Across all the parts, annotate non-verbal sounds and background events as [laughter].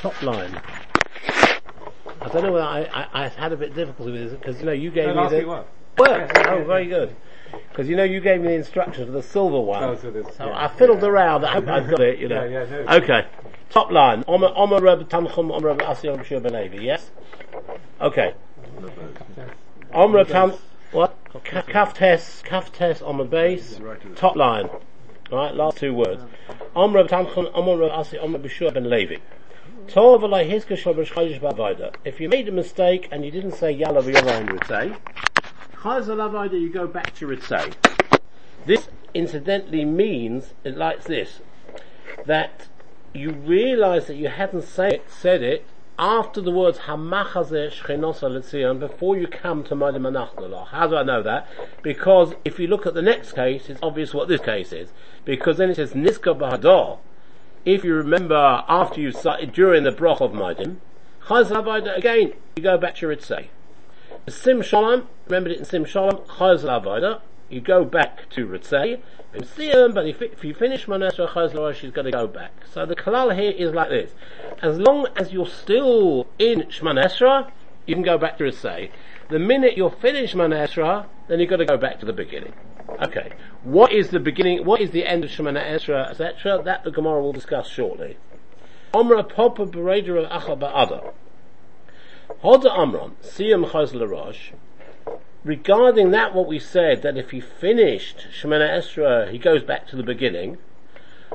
Top line. I don't know whether I, I, I had a bit difficulty with this because you know you gave No, me last the week what? work. Yeah, yeah, oh, yeah, very good. Because you know you gave me the instructions for the silver one. Oh, so there's- So yeah, I fiddled yeah. around. I hope I got it. You know. Yeah, yeah, no. Okay. Top line. Omer Omer Reb Tanchum Omer Reb Asi Omer Shua Ben Yes. Okay. Omer Reb Tan. What? Ka- Kaftes Kaftes on the base. Top line. Right. Last two words. Reb Tanchum Omer Reb Asi B'Shua Ben Levi. If you made a mistake and you didn't say yalla v'yovayin ritzay, alavayda, you go back to ritzay. This incidentally means, it like this, that you realize that you hadn't say, said it after the words hamachazeh shchenosa letzion before you come to Moed Manachdalah. How do I know that? Because if you look at the next case, it's obvious what this case is. Because then it says niska b'hador. If you remember after you during the broch of Moedim, chayz alavayda again, you go back to ritzay. Sim Shalom, remembered it in Sim Shalom, Lavoida, you go back to Ritzay, and see him, but if, if you finish Manesra Chayz Lavoida, she's going to go back. So the Kalal here is like this. As long as you're still in Shmanesra, you can go back to Ritzay. The minute you're finished Manesra, then you've got to go back to the beginning. Okay. What is the beginning, what is the end of Shemana Esra, etc.? That the Gemara will discuss shortly. Omra Popa Bereder of Acha. Hoda Amron, Siyam Chazla Rosh, regarding that what we said, that if he finished Shemana Esra, he goes back to the beginning,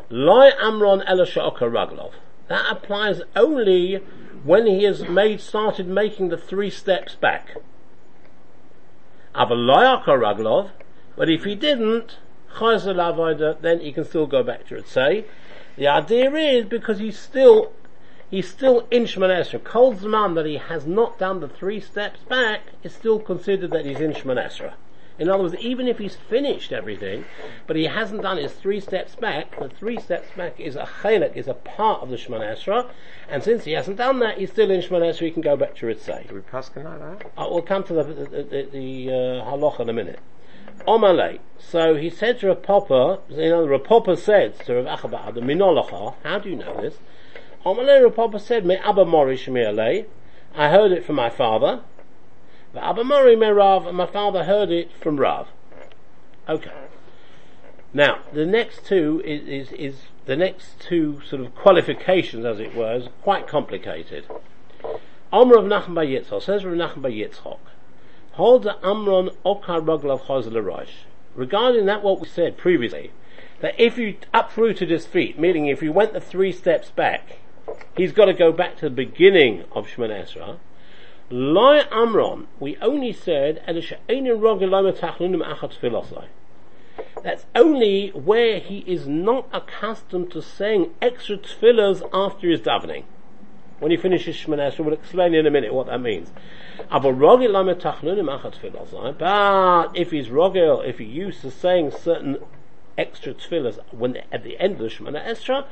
Loi Amron Elasha'oka Raglov. That applies only when he has made, started making the three steps back. Avaloyaka Raglov, but if he didn't, then he can still go back to it. Say, the idea is because he's still he's still in Shemon Esra. Kol Zman that he has not done the three steps back is still considered that he's in Shemon Esra. In other words, even if he's finished everything, but he hasn't done his three steps back, the three steps back is a chelek, is a part of the Shemon Esra, and since he hasn't done that, he's still in Shemon Esra, he can go back to Ritzay. Do we pass like that? Uh, we'll come to the, the, the, the uh, halacha in a minute. Omale. So he said to Rav Papa, you know, Rav said to Rav Achabad, the Minolacha, how do you know this? Omale Papa said, Me Abba Mori Shemi'alei, I heard it from my father, but Abba Mori me Rav, and my father heard it from Rav. Okay. Now, the next two is, is, is the next two sort of qualifications, as it were, is quite complicated. Omer of Nachman by Yitzchok, says Rav Nachman by Yitzchok, Hold the Amron Okar Roglav Rosh. Regarding that what we said previously, that if you uprooted his feet, meaning if you went the three steps back, he's got to go back to the beginning of Shemon Esra. Loi Amron, we only said, that's only where he is not accustomed to saying extra tefillahs after his davening. When he finishes Shemon Esra, we'll explain in a minute what that means. But if he's rogel, if he used to saying certain extra tefillahs when at the end of the Shemana Esra,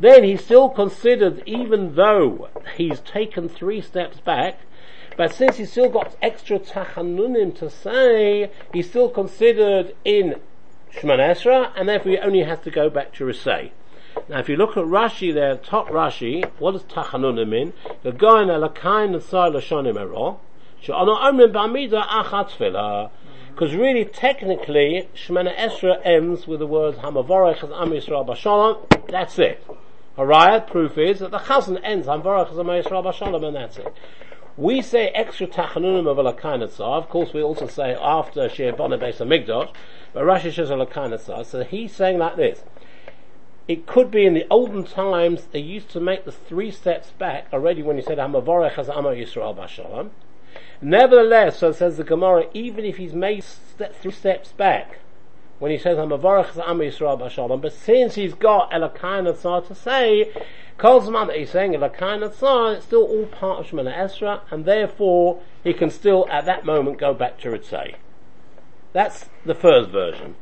then he's still considered, even though he's taken three steps back, but since he's still got extra tachanunim to say, he's still considered in Shemana Esra, and therefore he only has to go back to Risay. Now, if you look at Rashi there, top Rashi, what does tachanunim mean? The guy in alakain asai lashonim ero, achat. Because really, technically, Shemana Esra ends with the words Hamavorech as Am Yisrael Bashalom. That's it. Harayat proof is that the Chazan ends Hamavorech as Am Yisrael Bashalom, and that's it. We say extra tachanunim of alakain Of course, we also say after Shir Bonnet Beis but Rashi says alakain So he's saying like this. It could be in the olden times they used to make the three steps back already when he said Hamavorech as Am Yisrael Bashalom. Nevertheless, so says the Gemara, even if he's made three steps back, when he says I'm a Varach Am Yisrael Bashalom, but since he's got Elakain Atzar to say, Kol Zman that he's saying Elakain Atzar, it's still all part of Shemana Esra, and therefore he can still at that moment go back to Ritzay. That's the first version.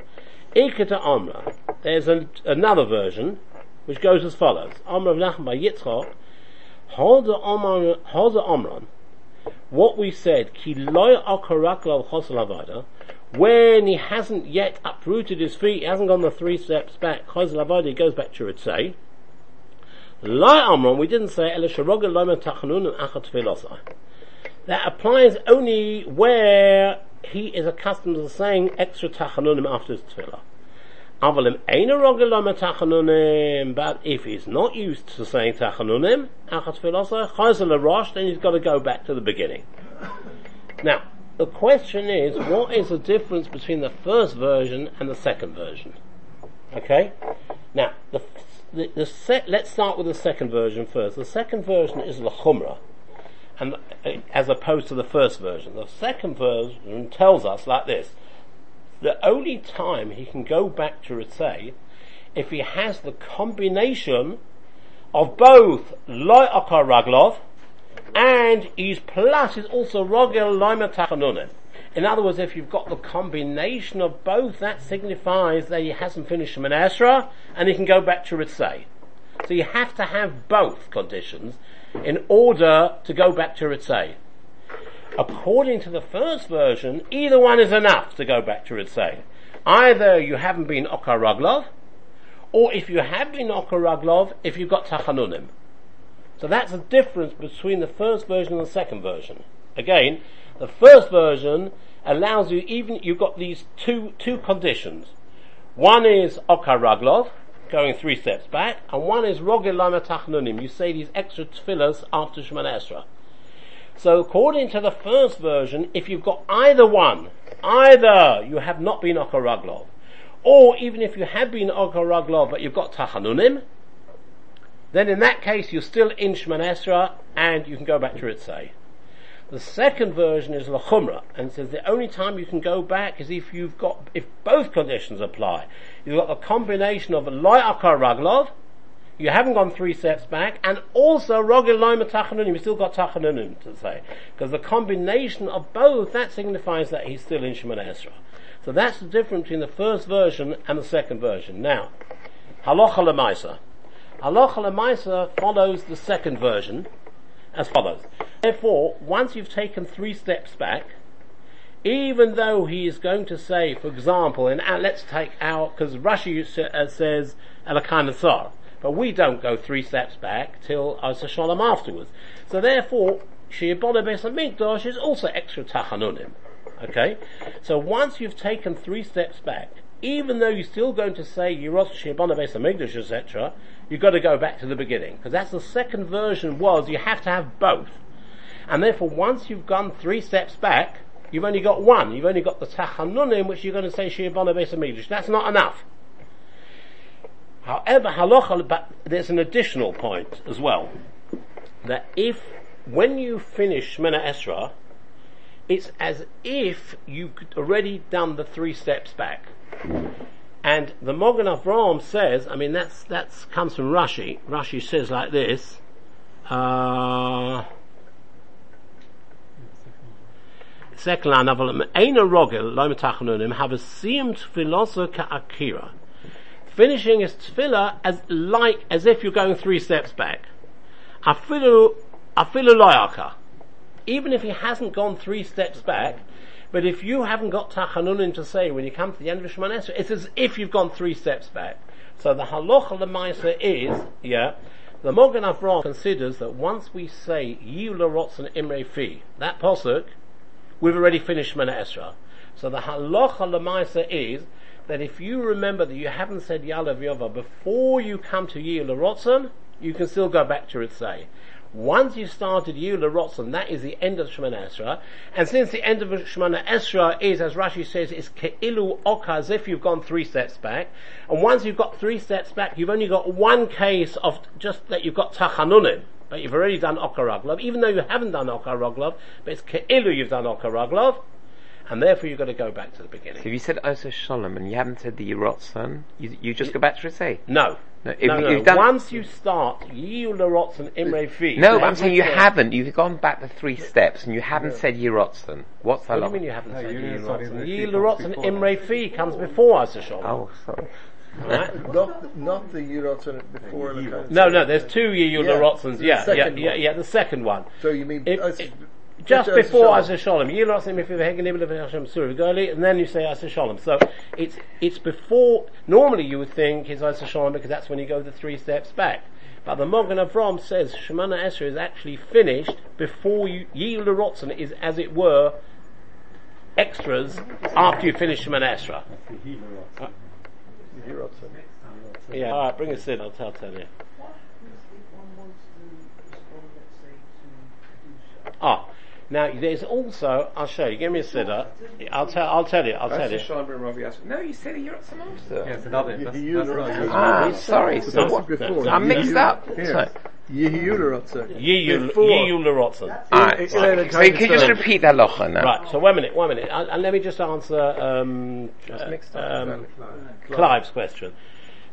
Ikata Amra. There's an, another version, which goes as follows. Amra of Nachman by Yitzchok, Hold the Amran, what we said, when he hasn't yet uprooted his feet, he hasn't gone the three steps back, he goes back to Ritzay. We didn't say. That applies only where he is accustomed to saying extra Tachanunim after his Tefillah. But if he's not used to saying Tachanunim, Achat Tefilosai, Chayzel Rosh, then he's got to go back to the beginning. Now, the question is, what is the difference between the first version and the second version? Okay? Now, the, the, the set, let's start with the second version first. The second version is the Chumrah, and uh, as opposed to the first version. The second version tells us like this: the only time he can go back to Ritzay if he has the combination of both Loy Akar Raglov and he's plus is also Rogel Lima Tachanunim. In other words, if you've got the combination of both, that signifies that he hasn't finished Shemon Esra and he can go back to Ritzay. So you have to have both conditions in order to go back to Ritzay. According to the first version, either one is enough to go back to Ritzay. Either you haven't been Okar Raglov, or if you have been Okar Raglov, if you've got Tachanunim. So that's the difference between the first version and the second version. Again, the first version allows you even, you've got these two, two conditions. One is Okar Raglov, going three steps back, and one is Rogel Lama Tachnunim. You say these extra tefillahs after Shemana Esra. So according to the first version, if you've got either one, either you have not been Okar Raglov, or even if you have been Okar Raglov but you've got Tachanunim, then in that case you're still in Shemana Esra and you can go back to Ritzay. The second version is lachumra, and says the only time you can go back is if you've got, if both conditions apply. You've got the combination of loy akar raglov, you haven't gone three steps back, and also rogel loy tachanunim, you've still got tachanunim to say. Because the combination of both, that signifies that he's still in Shemana Esra. So that's the difference between the first version and the second version. Now, halacha lemaisa. Halacha lemaisa follows the second version, as follows. Therefore, once you've taken three steps back, even though he is going to say, for example, and let's take out, because Rashi uh, says Elakanasar, but we don't go three steps back till Asa Shalom afterwards. So therefore, Shiabona Beis is also extra tachanunim. Okay? So once you've taken three steps back, even though you're still going to say Yeros Shiabona Beis etc., you've got to go back to the beginning. Because that's the second version was you have to have both. And therefore once you've gone three steps back, you've only got one. You've only got the Tachanunim, which you're going to say Shiabana Beis. That's not enough. However, halacha, there's an additional point as well. That if, when you finish Shemana Esra, it's as if you've already done the three steps back. And the Mogan Avram says, I mean, that's, that's, comes from Rashi. Rashi says like this, uh, second line of Aina Rogel, Lomatachnunim, have assumed philosopher Akira. Finishing his tefillah as like, as if you're going three steps back. Afilu, afilu loyaka. Even if he hasn't gone three steps back, but if you haven't got tachanunin to say when you come to the end of Shemon Esrei, it's as if you've gone three steps back. So the halacha lemaisa is, yeah, the Mogan Avram considers that once we say Yula Rotzen Imre Fi, that posuk, we've already finished Shemana Esra. So the halacha lemaisa is that if you remember that you haven't said Yalav Yova before you come to Yila Rotzen, you can still go back to Ritzay. Once you've started Yula Rotzen, that is the end of Shemana Esra. And since the end of Shemana Esra is, as Rashi says, is Ke'ilu Oka, as if you've gone three steps back. And once you've got three steps back, you've only got one case of just that you've got Tachanunim. But you've already done Okaraglov, even though you haven't done Okaraglov, but it's Ke'ilu you've done Okaraglov and therefore you've got to go back to the beginning. So if you said oh, Osa Shalom and you haven't said the Yerotzen, you, you just go back to Ritzay? No. No, if no, no. Done... Once you start Yiyu Lerotzen Imre Fi. No, I'm saying you haven't. You've gone back the three steps and you haven't yeah. said Yerotzen. What's that? What do you mean you haven't no, said Yiyu Lerotzen? Yiyu Lerotzen Imre Fi comes before Osa Shalom. Oh, sorry. Right? not, not the Yerotzen before the No, no, there's two Yiyu yeah, Lerotzens. Yeah, yeah, yeah, yeah, the second one. So you mean, if, if, just to before Shalom. Asa Shalom. Yilu Ratzon Mifi V'Hegen Ibel V'Hashem Suri V'Goli, and then you say Asa Shalom. So it's, it's before, normally you would think it's Asa Shalom because that's when you go the three steps back. But the Mogan Avram says Shemana Esra is actually finished before you, Yilu Ratzon is as it were, extras after you finish Shemana Esra. Yiratzon. Yeah, alright, bring us in, I'll tell, tell you. Ah, now there's also, I'll show you, give me a sitter. I'll tell, I'll tell you, I'll tell you. No, you said you're some after. Yeah, it's another. That's, You- that's right. you- Ah, sorry. So what? I'm mixed up. Here. Sorry. Yiratzon. Yilu Before. Yilu Alright. So in you can just term. repeat that locha now. Right, so one minute, one minute, and, and let me just answer um, mixed uh, up, um, Clive's question.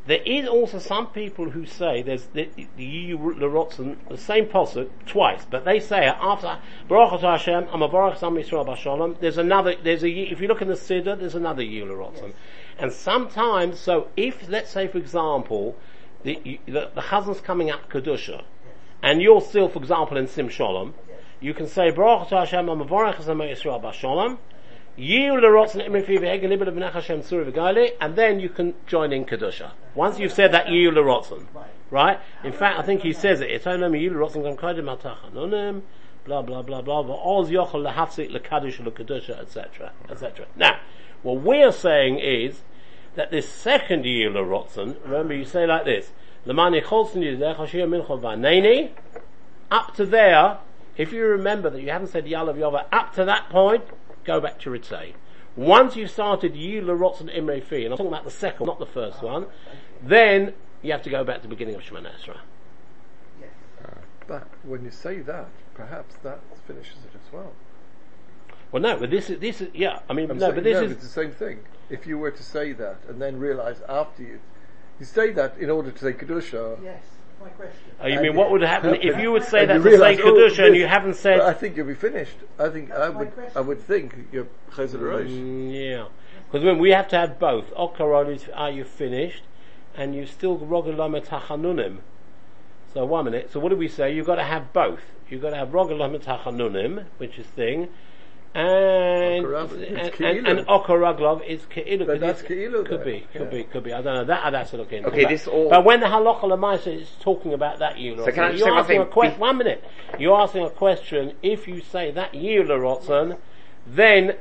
There is also some people who say there's the, the EU the same posuk twice, but they say after Baruch Hashem, I'm a Baruch Sam Yisrael Bashalom. There's another. There's a. If you look in the Siddur, there's another EU Lerotzen, and sometimes. So if let's say for example, the the, the Chazan's coming up Kedusha, and you're still, for example, in Sim Shalom, you can say Baruch Hashem, I'm a Baruch Sam Yisrael Bashalom. And then you can join in Kedusha. Once you've said that Yiu lerotzen, right? In fact, I think he says it, it's only Yiu lerotzen gam kodim al tachanunim, blah blah blah blah, v'oz yochel lehafzik lekadish lekadusha, etc., etc. Now, what we're saying is, that this second Yiu lerotzen, remember you say like this, Lemani cholzen yidech hashir minchol v'aneni, up to there, if you remember that you haven't said Yalav Yova, up to that point, go back to Ritzay. Once you've started Yila Rotz and Imre Fi, and I'm talking about the second, not the first one, then you have to go back to the beginning of Shemana Esra. But when you say that, perhaps that finishes it as well. Well, no, but this is, this is, yeah, I mean, I'm no, saying- but this no, is, it's the same thing. If you were to say that and then realize after you, you say that in order to say kedusha. Yes, my question. oh, you and mean what would happen if you would say and that you to say realise, oh, Kedusha and you haven't said, I think you'll be finished. I think I would. I would think you're Chesed Rosh. Mm, yeah. Because when we have to have both, Okarolis, are you finished? And you still Rogalama Tachanunim. So one minute. So what do we say? You've got to have both. You've got to have Rogalama Tachanunim, which is thing, and Okarav- it's and, and, Ke'ilu. and Okaraglov is Ke'ilu. But that's Could Ke'ilu Could be, could be, could be. I don't know. That I'd have to look into. Okay, but, this all- But when the Halacha Lamaisa is talking about that Yula, So can I you're say one asking a thing? question. Be- One minute. You're asking a question. If you say that Yula Rotzen, then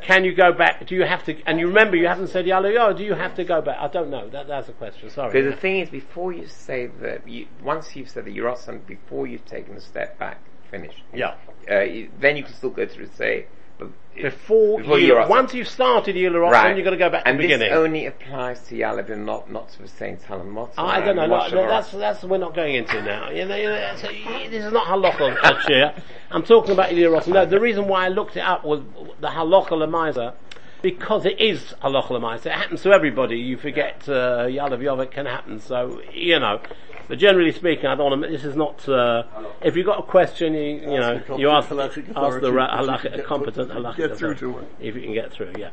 can you go back? Do you have to? And you remember you haven't said Yalo oh, Do you have to go back? I don't know. That, that's a question. Sorry. Because the thing is, before you say that, you, once you've said that you're awesome, before you've taken a step back, finished. Yeah. Uh, then you can still go through and say, but Before, before you, once you've started Yula right, you've got to go back to and the beginning. this only applies to Yalib and not not to the Helen Motzah. I don't know. and that's that's we're not going into now. You know, you know, so y- this is not halacha Achia. I'm talking about Ross. No, the reason why I looked it up was the halacha lemaisa because it is halacha lemaisa. It happens to everybody. You forget uh, Yalav Yov. It can happen. So you know. But generally speaking, I don't want to. This is not. Uh, if you've got a question, you, you know, you ask, ask the ra- if you halachic, can get- competent halachic get through to it. If you can get through, yeah.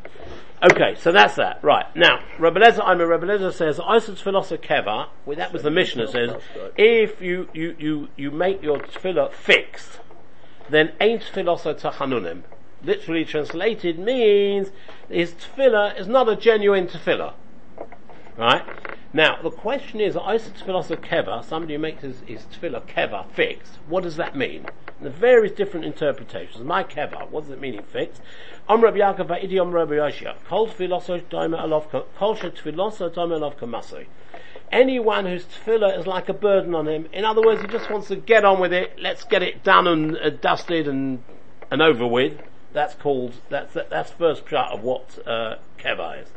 Okay, so that's that. Right. Now, Rebbe Lezer, I mean, Rebbe Lezer says, Isot's philosopher keva, well, that was the Mishnah says, if you, you, you, you make your tefillah fixed, then ain't philosopher tachanunim. Literally translated means his tefillah is not a genuine tefillah. Right? Now, the question is, Isot's philosopher keva, somebody who makes his, his keva fixed, what does that mean? The various different interpretations. My keva, what does it mean fixed? Om Rabbi Yaakov Om Rabbi. Kol kol she. Anyone whose tefillah is like a burden on him, in other words, he just wants to get on with it, let's get it done and uh, dusted and, and over with. That's called, that's, that's first part of what, uh, keva is.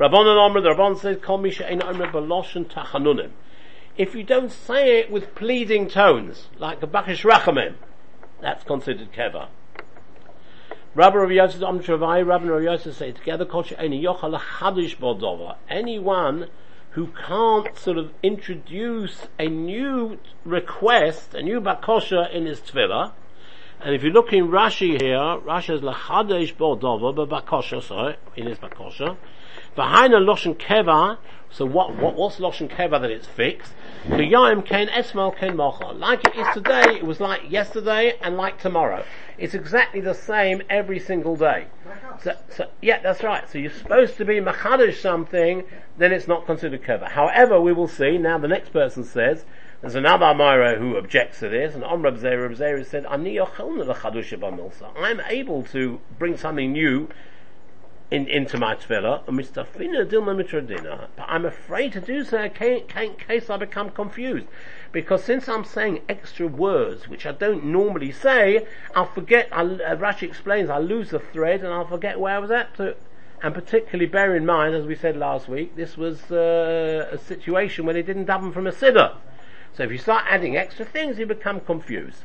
Rabbanon Omer, the Rabban says, Kol misha ein omer beloshen tachanunim. If you don't say it with pleading tones, like bakish rachamim, that's considered keva. Rabbi Rav Yosef Am Travai, Rabbi Rav Yosef say together, Kol she'eni yochal chadish bodova. Anyone who can't sort of introduce a new request, a new bakosha in his tefillah, and if you look in Rashi here, Rashi is lachadesh bodova, but bakosha, sorry, in his bakosha. V'haina loshen keva, so what, what, what's loshen keva that it's fixed? Kiyayim ken esmal ken mocha. Like it is today, it was like yesterday and like tomorrow. It's exactly the same every single day. So, so, yeah, that's right. So you're supposed to be machadish something, then it's not considered keva. However, we will see, now the next person says, there's another Amira who objects to this, and Om Rab Zera, Rab Zera said, I'm able to bring something new in, into my tefillah, Mistafina Dilma Mitradina, but I'm afraid to do so in case I become confused. Because since I'm saying extra words, which I don't normally say, I'll forget, I'll, uh, Rashi explains, I'll lose the thread and I'll forget where I was at to, and particularly bear in mind, as we said last week, this was uh, a situation where they didn't daven from a siddur. So if you start adding extra things, you become confused.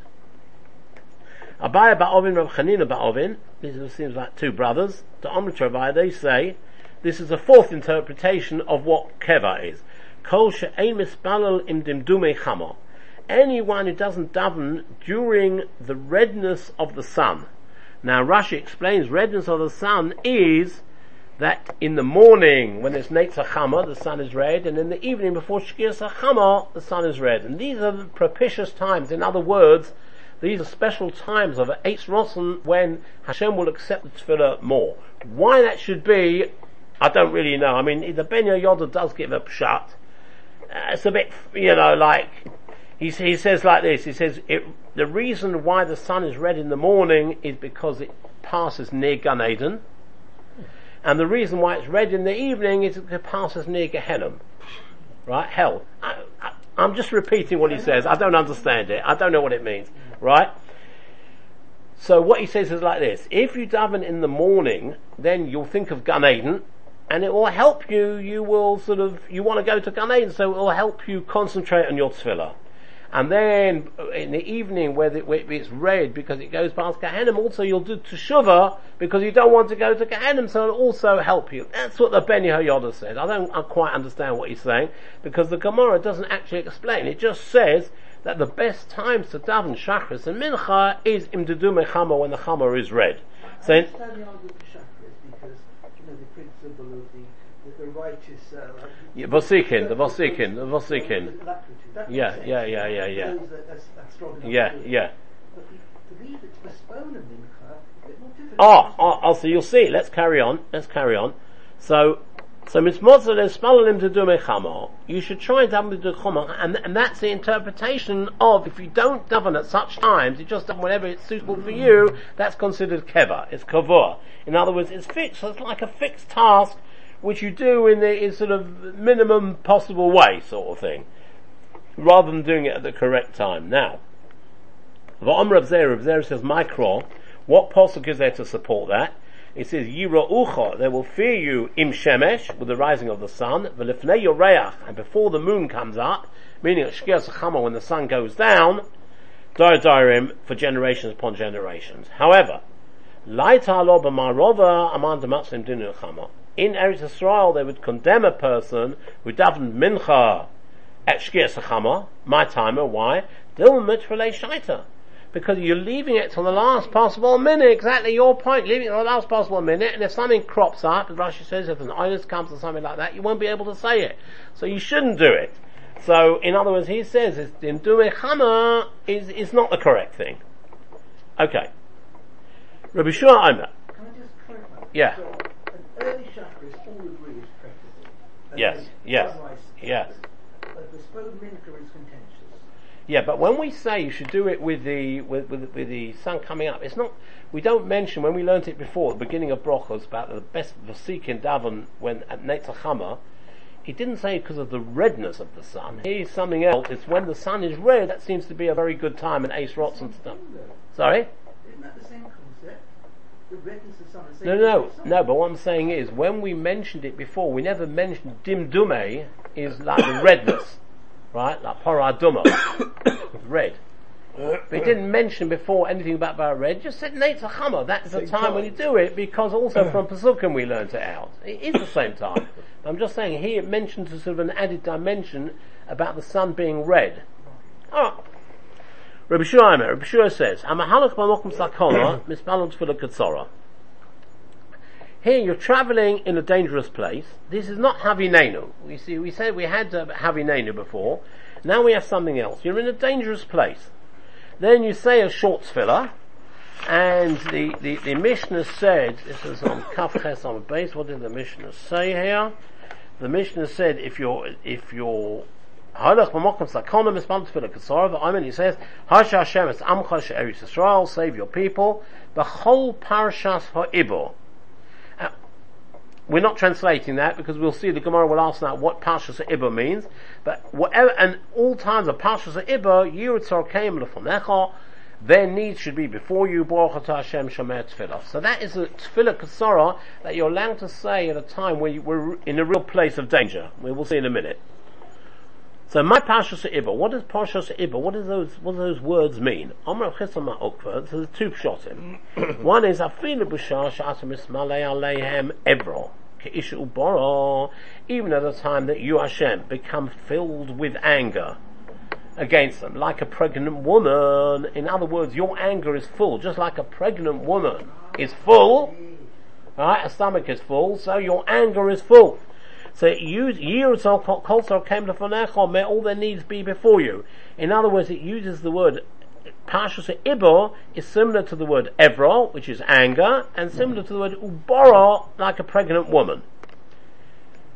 Abaya Ba'ovin, Rav Chanina Ba'ovin, this seems like two brothers, to Omrit Rabbi, they say, this is a fourth interpretation of what Keva is. Kol she'ein mispalal im dimdume chama. Anyone who doesn't daven during the redness of the sun. Now Rashi explains redness of the sun is that in the morning, when it's Netzach Chama, the sun is red, and in the evening before Shkir Chama, the sun is red. And these are the propitious times. In other words, these are special times of Eitz Rossen when Hashem will accept the tefillah more. Why that should be, I don't really know. I mean, the Ben Yehoyada does give a pshat. Uh, it's a bit, you know, like, he, he says like this, he says, the reason why the sun is red in the morning is because it passes near Gan Eden, and the reason why it's red in the evening is it passes near Gehenna. Right? Hell. I, am just repeating what he says. I don't understand it. I don't know what it means. Right? So what he says is like this. If you daven in the morning, then you'll think of Gan and it will help you, you will sort of, you want to go to Gan so it will help you concentrate on your tefillah. And then uh, in the evening, where, it's red because it goes past Gehenna, also you'll do Teshuvah because you don't want to go to Gehenna, so it'll also help you. That's what the Ben Yehoyada said. I don't I quite understand what he's saying because the Gemara doesn't actually explain. It just says that the best times to daven Shachris and Mincha is im Dedume Chama when the Chama is red. So, the the the righteous. Uh, yeah, Vosikin, the Vosikin, the Vosikin. Yeah, yeah, yeah, yeah, yeah. Yeah, yeah. Oh, oh, oh, so you'll see. Let's carry on. Let's carry on. So, so mitzvot is spalalim to do mechama. You should try daven to chama, and and that's the interpretation of if you don't daven at such times, you just daven whenever it's suitable for you. That's considered keva. It's kavur. In other words, it's fixed. So it's like a fixed task which you do in the in sort of minimum possible way, sort of thing, rather than doing it at the correct time. Now, V'om Rav Zera, Rav Zera says, Micro, what posuk is there to support that? It says, Yira ucha, they will fear you im shemesh, with the rising of the sun, v'lifnei yoreach, and before the moon comes up, meaning at shkias chama, when the sun goes down, dar for generations upon generations. However, laita lo b'marova aman dematzim dinu chama in Eretz Yisrael they would condemn a person who davened mincha at Shkia Sachama, my timer, why? Dilma mitzvah shaita. Because you're leaving it till the last possible minute, exactly your point, leaving it till the last possible minute, and if something crops up, as Rashi says, if an illness comes or something like that, you won't be able to say it. So you shouldn't do it. So, in other words, he says, in Chama is, is not the correct thing. Okay. Rabbi Shua Omer. Yeah. So, early chakras all agree is preferable. yes, yes, yes. But the spoke mincha is. Yeah, but when we say you should do it with the with, with, with the sun coming up, it's not. We don't mention when we learnt it before, the beginning of brachos about the best vasik in Davon when at Netzachama. He didn't say because of the redness of the sun. Here's something else. It's when the sun is red. That seems to be a very good time in Ace Rots and stuff. Sorry. Isn't that the same concept? The redness of the sun. No, no, no. But what I'm saying is, when we mentioned it before, we never mentioned dim dume is like the redness, right? Like paraduma, [coughs] red. We didn't mention before anything about about red. Just said Netzachama. That's the time when you do it because also from Pesukim we learnt it out. It is the same time. [coughs] I'm just saying here it mentions a sort of an added dimension about the sun being red. Alright. Rabbi Shua Rabbi Shua says, "Amahalach b'mokum sakona [coughs] mispalon tefillah katzora." Here you're traveling in a dangerous place. This is not Havinenu. We see, we said we had uh, Havinenu before. Now we have something else. You're in a dangerous place. Then you say a short tefillah, and the, the, the Mishnah said, this is on Kafches on the base, what did the Mishnah say here? The Mishnah said if you're, if you're Halach he says Hasha Hashem es amcha she'eris Yisrael save your people the whole parashas ha'ibor we're not translating that because we'll see the Gemara will ask now what Parshas Ibba means. But whatever, and all times of Parshas Ibba, Yitzhar came lefonecha, their needs should be before you, Baruch Hashem Shomer Tefillah. So that is a Tefillah Kasara that you're allowed to say at a time where you were in a real place of danger. We will see in a minute. So my Parshas Ibba, what does Parshas Ibba, what does those, what do those words mean? Amr Chisama Ukva, so there's two shotim. [clears throat] One is, Afilu B'shah Sh'atam Ismalei Aleihem Ebro. Boro, even at a time that you Hashem become filled with anger against them, like a pregnant woman. In other words, your anger is full, just like a pregnant woman is full. Right, a stomach is full, so your anger is full. So use years kolsar came to may all their needs be before you. In other words, it uses the word Pashas Ibo is similar to the word Evro, which is anger, and similar to the word Ubora, like a pregnant woman.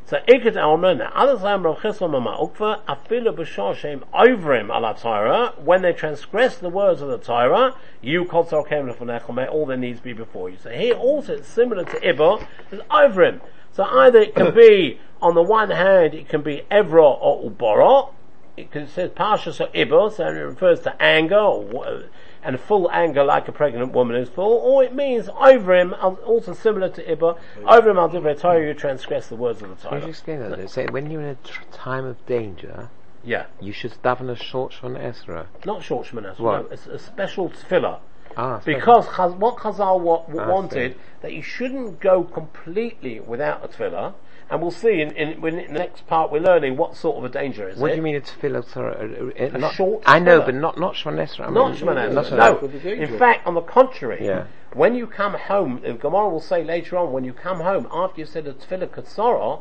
So Ikit Almana, others am Rav Chislam Ukva, afilu b'shor shem ovrim ala Torah, when they transgress the words of the Torah, you kol kem may all their needs be before you. So here also it's similar to Ibo, it's ovrim. So either it can be, on the one hand, it can be Evro or because it says Parshas or Ibor, so it refers to anger, or, and full anger like a pregnant woman is full, or it means over him, also similar to Ibor, over him al divrei Torah, you transgress the words of the Torah. Can you explain that? They say when you're in a tr- time of danger, yeah. You should daven a short Shemon Esra. Not short Shemon Esra, no, it's a special tefillah. Ah, because Chaz, what Chazal wa- ah, wanted, that you shouldn't go completely without a tefillah, and we'll see in, in, in, the next part we're learning what sort of a danger is what it. do you mean it's tefillah? Sorry, uh, uh, a not, short I know, tefillah. but not not Shemon Esra. Not Shemon Esra. No. In fact, on the contrary, yeah. when you come home, the Gemara will say later on, when you come home after you've said a tefillah katsara,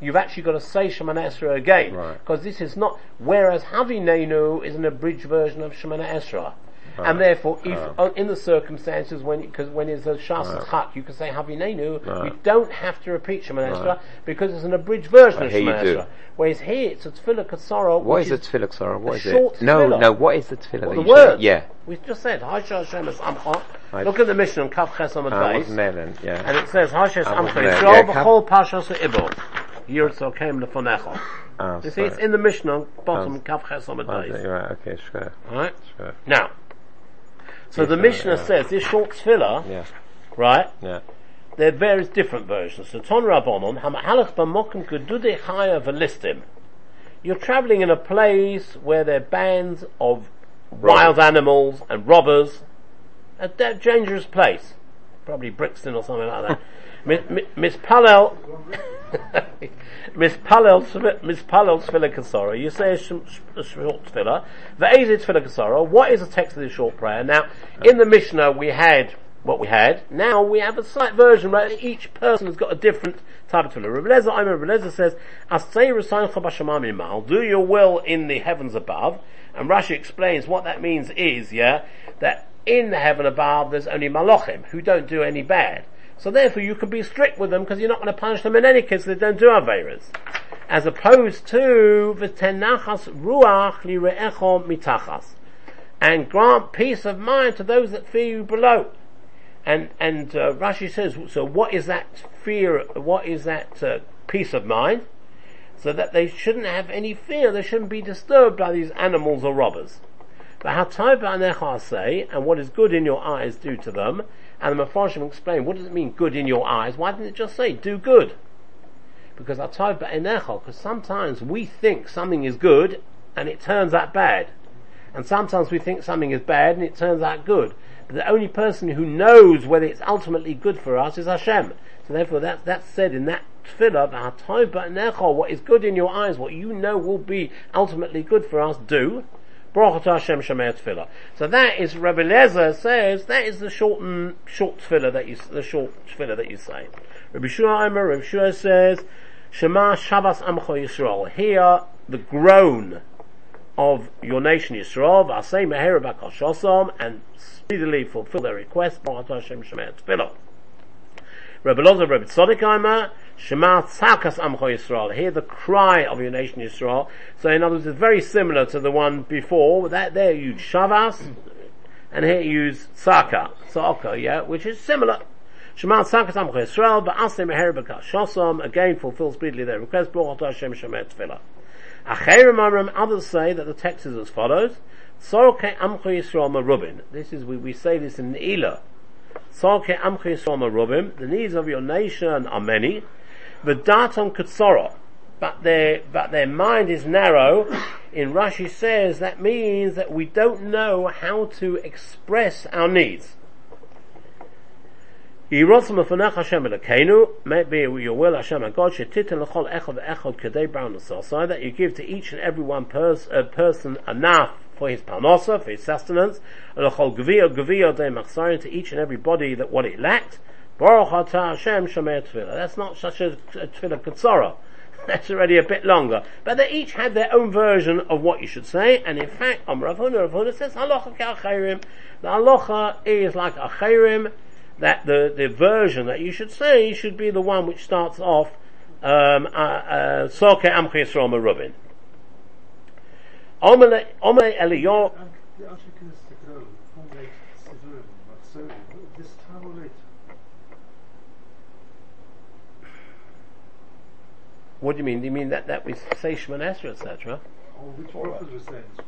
you've actually got to say Shemana Esra again. Because right. this is not, whereas Havinenu is an abridged version of Shemana Esra. Right. And therefore, if uh, in the circumstances when because when it's a shas right. chak, you can say havinenu. Right. You don't have to repeat Shemana Esra because it's an abridged version of Shemana Esra. Whereas here it's a tefillah katsara. What is, is a tefillah katsara? What is it? No, no. What is the tefillah? Well, the word. Yeah. We just said Hashem Amcha. Look at the mission on Kaf Ches on the base. Yeah. And it says Hashem ah, Amcha. Yisrael b'chol pashas ibor. Yirtzel came lefonecha. Oh, you see, it's in the Mishnah, bottom. Ah. Kaf Ches the base. Right, okay, sure. Alright? Sure. Now, so the Mishnah yeah. says this short tefillah, yeah. right? Yeah. There are various different versions. So Ton Rabbonon, Hamahalach b'mokum kedude chaya v'listim. You're traveling in a place where there are bands of wild animals and robbers. A dangerous place. Probably Brixton or something like that. [laughs] Miss, Miss Palel, Miss Palel, Miss Palel Tefillah Kasara. You say a, sh- a short tefillah. Ve'ezit Tefillah Kasara. What is the text of this short prayer? Now, in the Mishnah we had what we had. Now we have a slight version, right? Each person has got a different type of tefillah. Rabbi Lezer, I remember Rabbi Lezer says, "Asay do your will in the heavens above." And Rashi explains what that means is, yeah, that in the heaven above there's only malachim who don't do any bad. So therefore you can be strict with them because you're not going to punish them in any case they don't do Averas. As opposed to the v'tenachas ruach lire'echo mitachas. And grant peace of mind to those that fear you below. And, and uh, Rashi says, so what is that fear, what is that uh, peace of mind? So that they shouldn't have any fear, they shouldn't be disturbed by these animals or robbers. But how Taiba and say, and what is good in your eyes do to them, and the Mepharshim explain, what does it mean, good in your eyes? Why didn't it just say, do good? Because because sometimes we think something is good, and it turns out bad. And sometimes we think something is bad, and it turns out good. But the only person who knows whether it's ultimately good for us is Hashem. So therefore that's, that's said in that tefillah, what is good in your eyes, what you know will be ultimately good for us, do. So that is, Rabbi Lezer says, that is the short and, short tefillah that you, the short tefillah that you say. Rabbi Shua Aimer, Rabbi Shua says, Shema Shabbos Amcho Yisrael. Here, the groan of your nation Yisrael, V'asei Meher B'Koshosom, and speedily fulfill their request, Baruch Hashem Shemei Tefillah. Rabbi Lozer, Rabbi Tzadok Aimer, Shema Tzakas Amcho Yisrael. Hear the cry of your nation Yisrael. So in other words, it's very similar to the one before. That there you use Shavas, and here you use Tzaka, Tzaka, yeah, which is similar. Shema Tzakas Amcho Yisrael, Ba'asne Meher B'Kashosom, again fulfill speedily their request, Baruch Hashem Shemet Tefillah. Acherim Amram, others say that the text is as follows, Sorke Amcho Yisrael Marubin. This is, we, we say this in Elah. Sorke Amcho Yisrael Marubim. The needs of your nation are many. The daton katsora, but their but their mind is narrow. In Rashi says that means that we don't know how to express our needs. Maybe your will, Hashem and God, that you give to each and every one pers- uh, person enough for his parnasa, for his sustenance, and to each and every body that what it lacked, Baruch Hashem Tefillah. That's not such a, a Tefillah Ketzorah. [laughs] That's already a bit longer. But they each had their own version of what you should say, and in fact, Om Rav Huna, Rav Huna says, Halacha Ka'achirim. The halacha is like Achirim, that the, the version that you should say should be the one which starts off, um, uh, uh, Soke Amchi Yisrael Merubin. Omele Eliyahu, The Ashkenaz Tekro formulate Sidurim, so this time or later. What do you mean? Do you mean that, that we say Shemon Esra, etc.? Or which prophets were saying this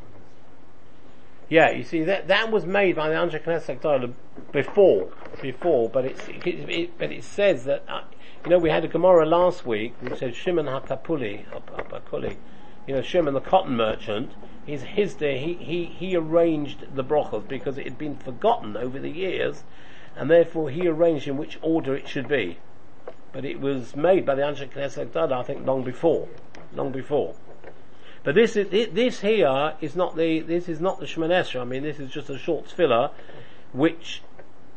Yeah, you see that that was made by the Anshe Knesset Gdolah before, before, but it's, it, it, but it says that uh, you know we had a Gemara last week which said Shimon Hakapuli, Hakapuli, you know Shimon the cotton merchant. His his day he he he arranged the brochos because it had been forgotten over the years, and therefore he arranged in which order it should be. But it was made by the Anshe Knesset Gdolah, I think, long before, long before. But this is, this here is not the, this is not the Shemon Esra. I mean, this is just a short filler, which,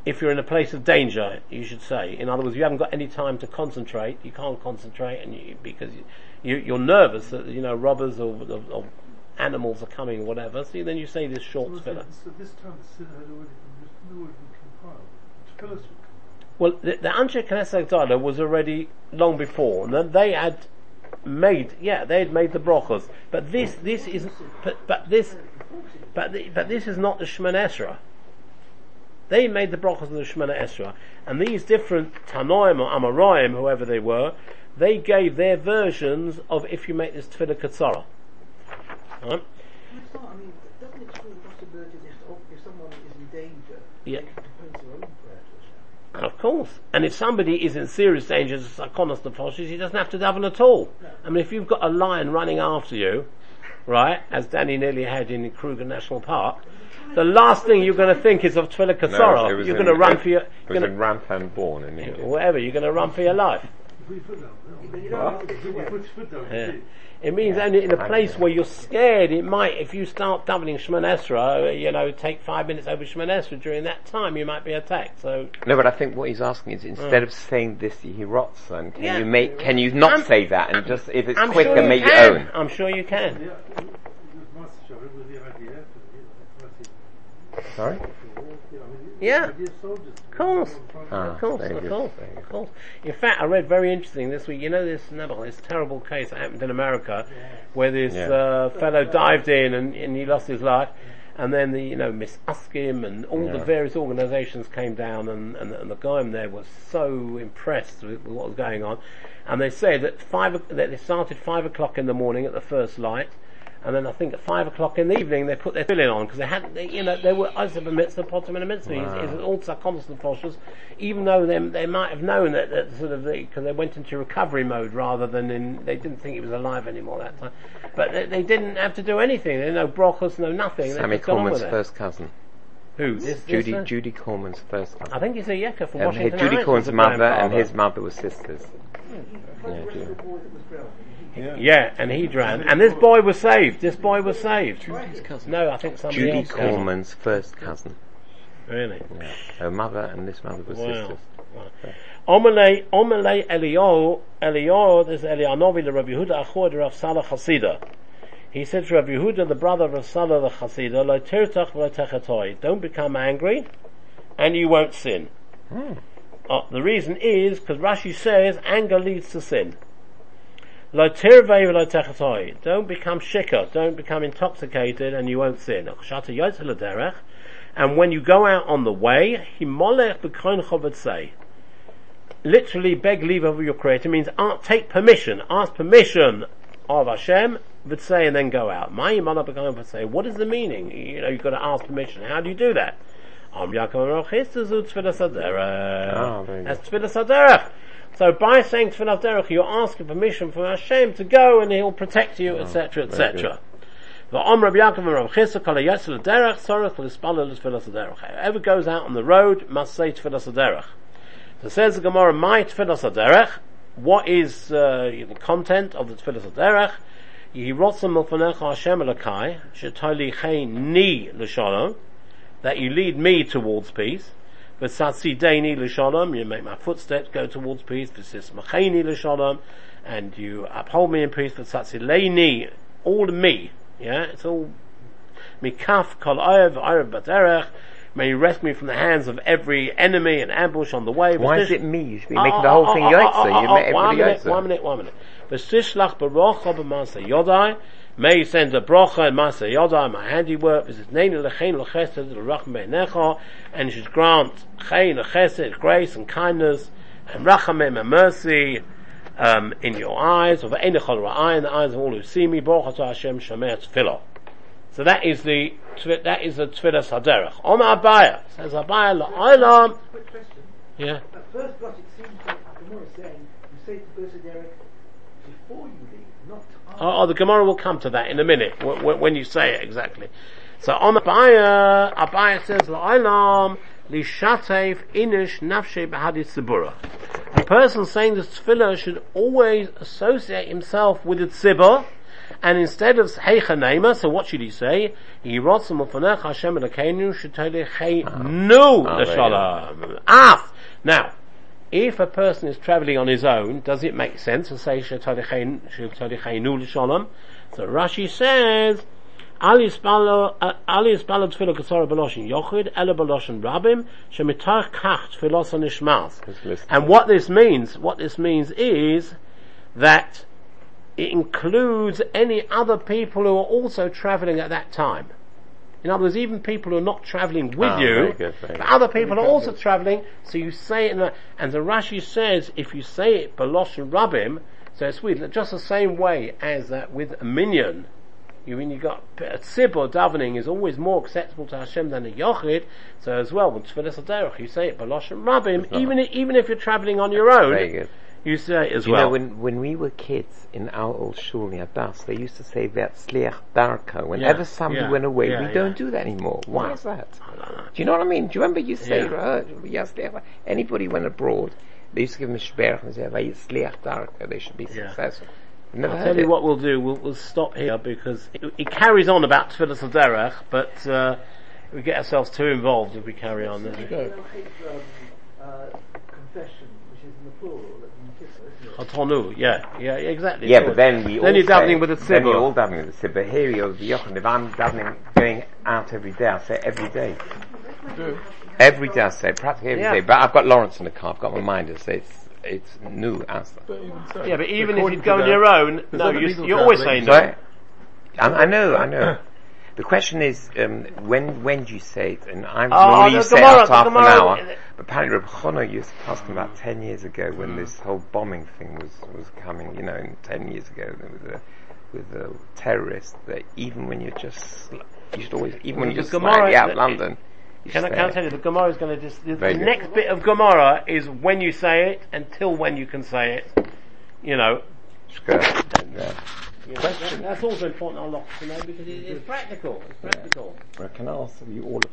if you're in a place of danger, you should say. In other words, you haven't got any time to concentrate. You can't concentrate, and you, because you, you're nervous that you know robbers or, or, or animals are coming, or whatever. So then you say this short filler. so this time the Siddur had already been written, already been compiled. Was Well, the, the Anshe Knesset Gdolah was already long before, and they had made, yeah, they had made the brochos. But this, this is, but, but this, but, the, but this is not the Shemana Esra. They made the brachos of the Shemana Esra, and these different Tanoim or Amoraim, whoever they were, they gave their versions of if you make this Tefillah Katsara. Right? I mean, doesn't exclude the possibility that if, if someone is in danger, Yeah. they can compose their own prayer to Hashem? Of course. And if somebody is in serious danger, as Sakonos the Foshes, he doesn't have to daven at all. I mean, if you've got a lion running after you, right, as Danny nearly had in Kruger National Park, the last thing you're going to think is of No, Katsara. it was you're going to run for your, It was gonna, in Rampan born in India. whatever, you're going to run for your life. If we put down, But you no. don't have to If do we it. put Yeah. It means only in a place where you're scared, it might, if you start doubling Shemon Esra, uh, you know, take five minutes over Shemon Esra, during that time you might be attacked. So, No, but I think what he's asking is instead of saying this Yehirotson, can Yeah. you make, can you not I'm- say that and just, if it's I'm quicker, sure you make can. your own? I'm sure you can. Yeah, it was Master Shabbat with the idea, you know, that's Sorry? It. You know, Yeah. the idea of course. Ah, Of course, of course, of course. In fact, I read very interesting this week. You know this, no, this terrible case that happened in America, where this Yeah. uh, fellow dived in and, and he lost his life, and then the you know Miss Uskim and all the various organisations came down, and, and, and the guy in there was so impressed with, with what was going on, and they said that five o- that they started five o'clock in the morning at the first light. And then I think at five o'clock in the evening they put their filling on because they had, they, you know, they were Isaac mitzvah, potem and a mitzvah. Wow. It's, it's all constant postures, even though they, they might have known that, that sort of because they went into recovery mode rather than in they didn't think it was alive anymore that time. But they, they didn't have to do anything. They no brachos, no nothing. They Sammy just got on Coleman's first cousin. Who? This, this Judy. Uh, Judy Coleman's first cousin. I think he's a yekka from And Washington. Judy Heights Coleman's mother and his mother were sisters. He Yeah, photographed yeah. the boy that was drowned. He Yeah. Yeah, and he drowned. And this boy was saved. This boy was saved. His cousin. No, I think somebody Judy else. cousin. Coleman's first cousin. Really? Yeah. Her mother and this mother were Wow. sisters. Omelei, Omelei Eliyahu, Eliyahu, this is Elianovi, the Rabbi Yehuda Achor, the Rav Salah Chasida. He said to Rabbi Yehuda, the brother of Rav Salah the Chasida, "Lo tirtach v'lo techatoi." Don't become angry, and you won't sin. Uh, the reason is because Rashi says anger leads to sin. Lo tirvei v'lo techatoi. Don't become shikar. Don't become intoxicated, and you won't sin. Shata yotze l'derech. And when you go out on the way, himolech b'koin chovat say literally beg leave of your creator means uh, take permission, ask permission of Hashem, but say and then go out. My to say, what is the meaning? You know, you've got to ask permission. How do you do that? Am Yaakov Roch, this is Tfilas Haderech. very That's Tfilas Haderech. So by saying Tfilas Haderech, you're asking permission from Hashem to go and He'll protect you, etc., very etc. V'om Rabbi Yaakov and Rabbi Chisda kol hayetzel derech sorech l'spalel l'tfilas haderech. Whoever goes out on the road must say tfilas haderech. So says the Gemara, my tfilas haderech. What is uh, the content of the tfilas haderech? Yehi rotzim milfanecha Hashem elakai shetoli chei ni l'shalom that you lead me towards peace. V'satsi deini l'shalom, you make my footsteps go towards peace. V'sis macheni l'shalom, and you uphold me in peace. V'satsi leini, all me. Yeah, it's all mikaf kol oyev oyev baderech. May you rescue me from the hands of every enemy and ambush on the way. Why is it me? You should be making oh, the whole oh, thing ah, oh, Yotze. You make everybody minute, one minute, one minute. V'stishlach barocha b'maseh yodai. May you send a bracha and maseh yodai, my handiwork. This is neinu lechein lechesed l'rachm be'necha. And you should grant chein lechesed, grace and kindness, and rachamim and mercy, um, in your eyes, of einechol ra'ai, in the eyes of all who see me. Baruch atah Hashem shamei tefillah. So that is the that is the tefillah saderech. Om Abaye says Abaye la'olam. Quick question. Yeah. At first glance, it seems that the Gemara is saying you say to Bersa Derek before you leave, not after. Oh, oh, the Gemara will come to that in a minute w- w- when you say it exactly. So on Abaye, Abaye says la'olam lishatev inish nafshe b'hadis zibura. A person saying this tefillah should always associate himself with the tzibur, and instead of Heichanema, so what should he say? He wrote some Hashem should tell you Hey no Ah, Shalom. Af. Now, if a person is travelling on his own, does it make sense to say Shalom? So Rashi says, Ali Spalo uh, Ali Spalo Tefillah Kesara Beloshin Yochid Ela Rabim Shemitach Kach Tefillah Nishmas. And what this means, what this means is that it includes any other people who are also travelling at that time. In other words, even people who are not travelling with Ah, you, very good, very but other people are also travelling, so you say it, a, and the Rashi says, if you say it Balosh and Rabim, so it's weird, just the same way as that with a minyan, you mean you got a tzibur davening is always more acceptable to Hashem than a yochid. So as well, with tefillas aderech, you say it balosh and rabim, even even if you're travelling on your own, Very good. You say it as You well. know, when, when we were kids in our old shul near Das, they used to say Vetzliach Darko. Whenever Yeah, somebody yeah, went away, yeah, we don't do that anymore. Why is that? Don't know. Do you know what I mean? Do you remember you say, Yeah. Vetzliach- anybody went abroad, they used to give them a shberach and say, Vetzliach Darko, they should be Yeah. successful. Never I'll tell you it. what we'll do. We'll, we'll stop here because it, it carries on about Tfilas Aderech, but uh, we get ourselves too involved if we carry on. doesn't it? Go. um, uh, confession, which is in the plural, that in Kippur, isn't it? Chotonu, yeah, yeah, exactly. Yeah, Of but then we all Then you're say- davening with a Then you're all davening with a tzibur. Here you're the Yochanan. If I'm davening, going out every day, I say every day. Do. Every day I say, practically every Yeah. day. But I've got Lawrence in the car, I've got my mind to say it's, it's new answer. But so, Yeah, but even if you to go on your own, no, you, legal you always say translations. no. Sorry? I, I know, I know. [coughs] The question is, um, when when do you say it? And I Oh, normally the say Gemara- after half an hour. But apparently, Reb Chono used to ask him about ten years ago when this whole bombing thing was was coming. You know, ten years ago with the with the terrorists. That even when you're just you should always even when you're just slightly out London. you Can I, can I say tell you, the Gemara is going to just, the, the next bit of Gemara is when you say it until when you can say it. You know. Skirt. Uh, You know, that- that's also important a lot to know because it, it's practical. It's practical. Can I ask you all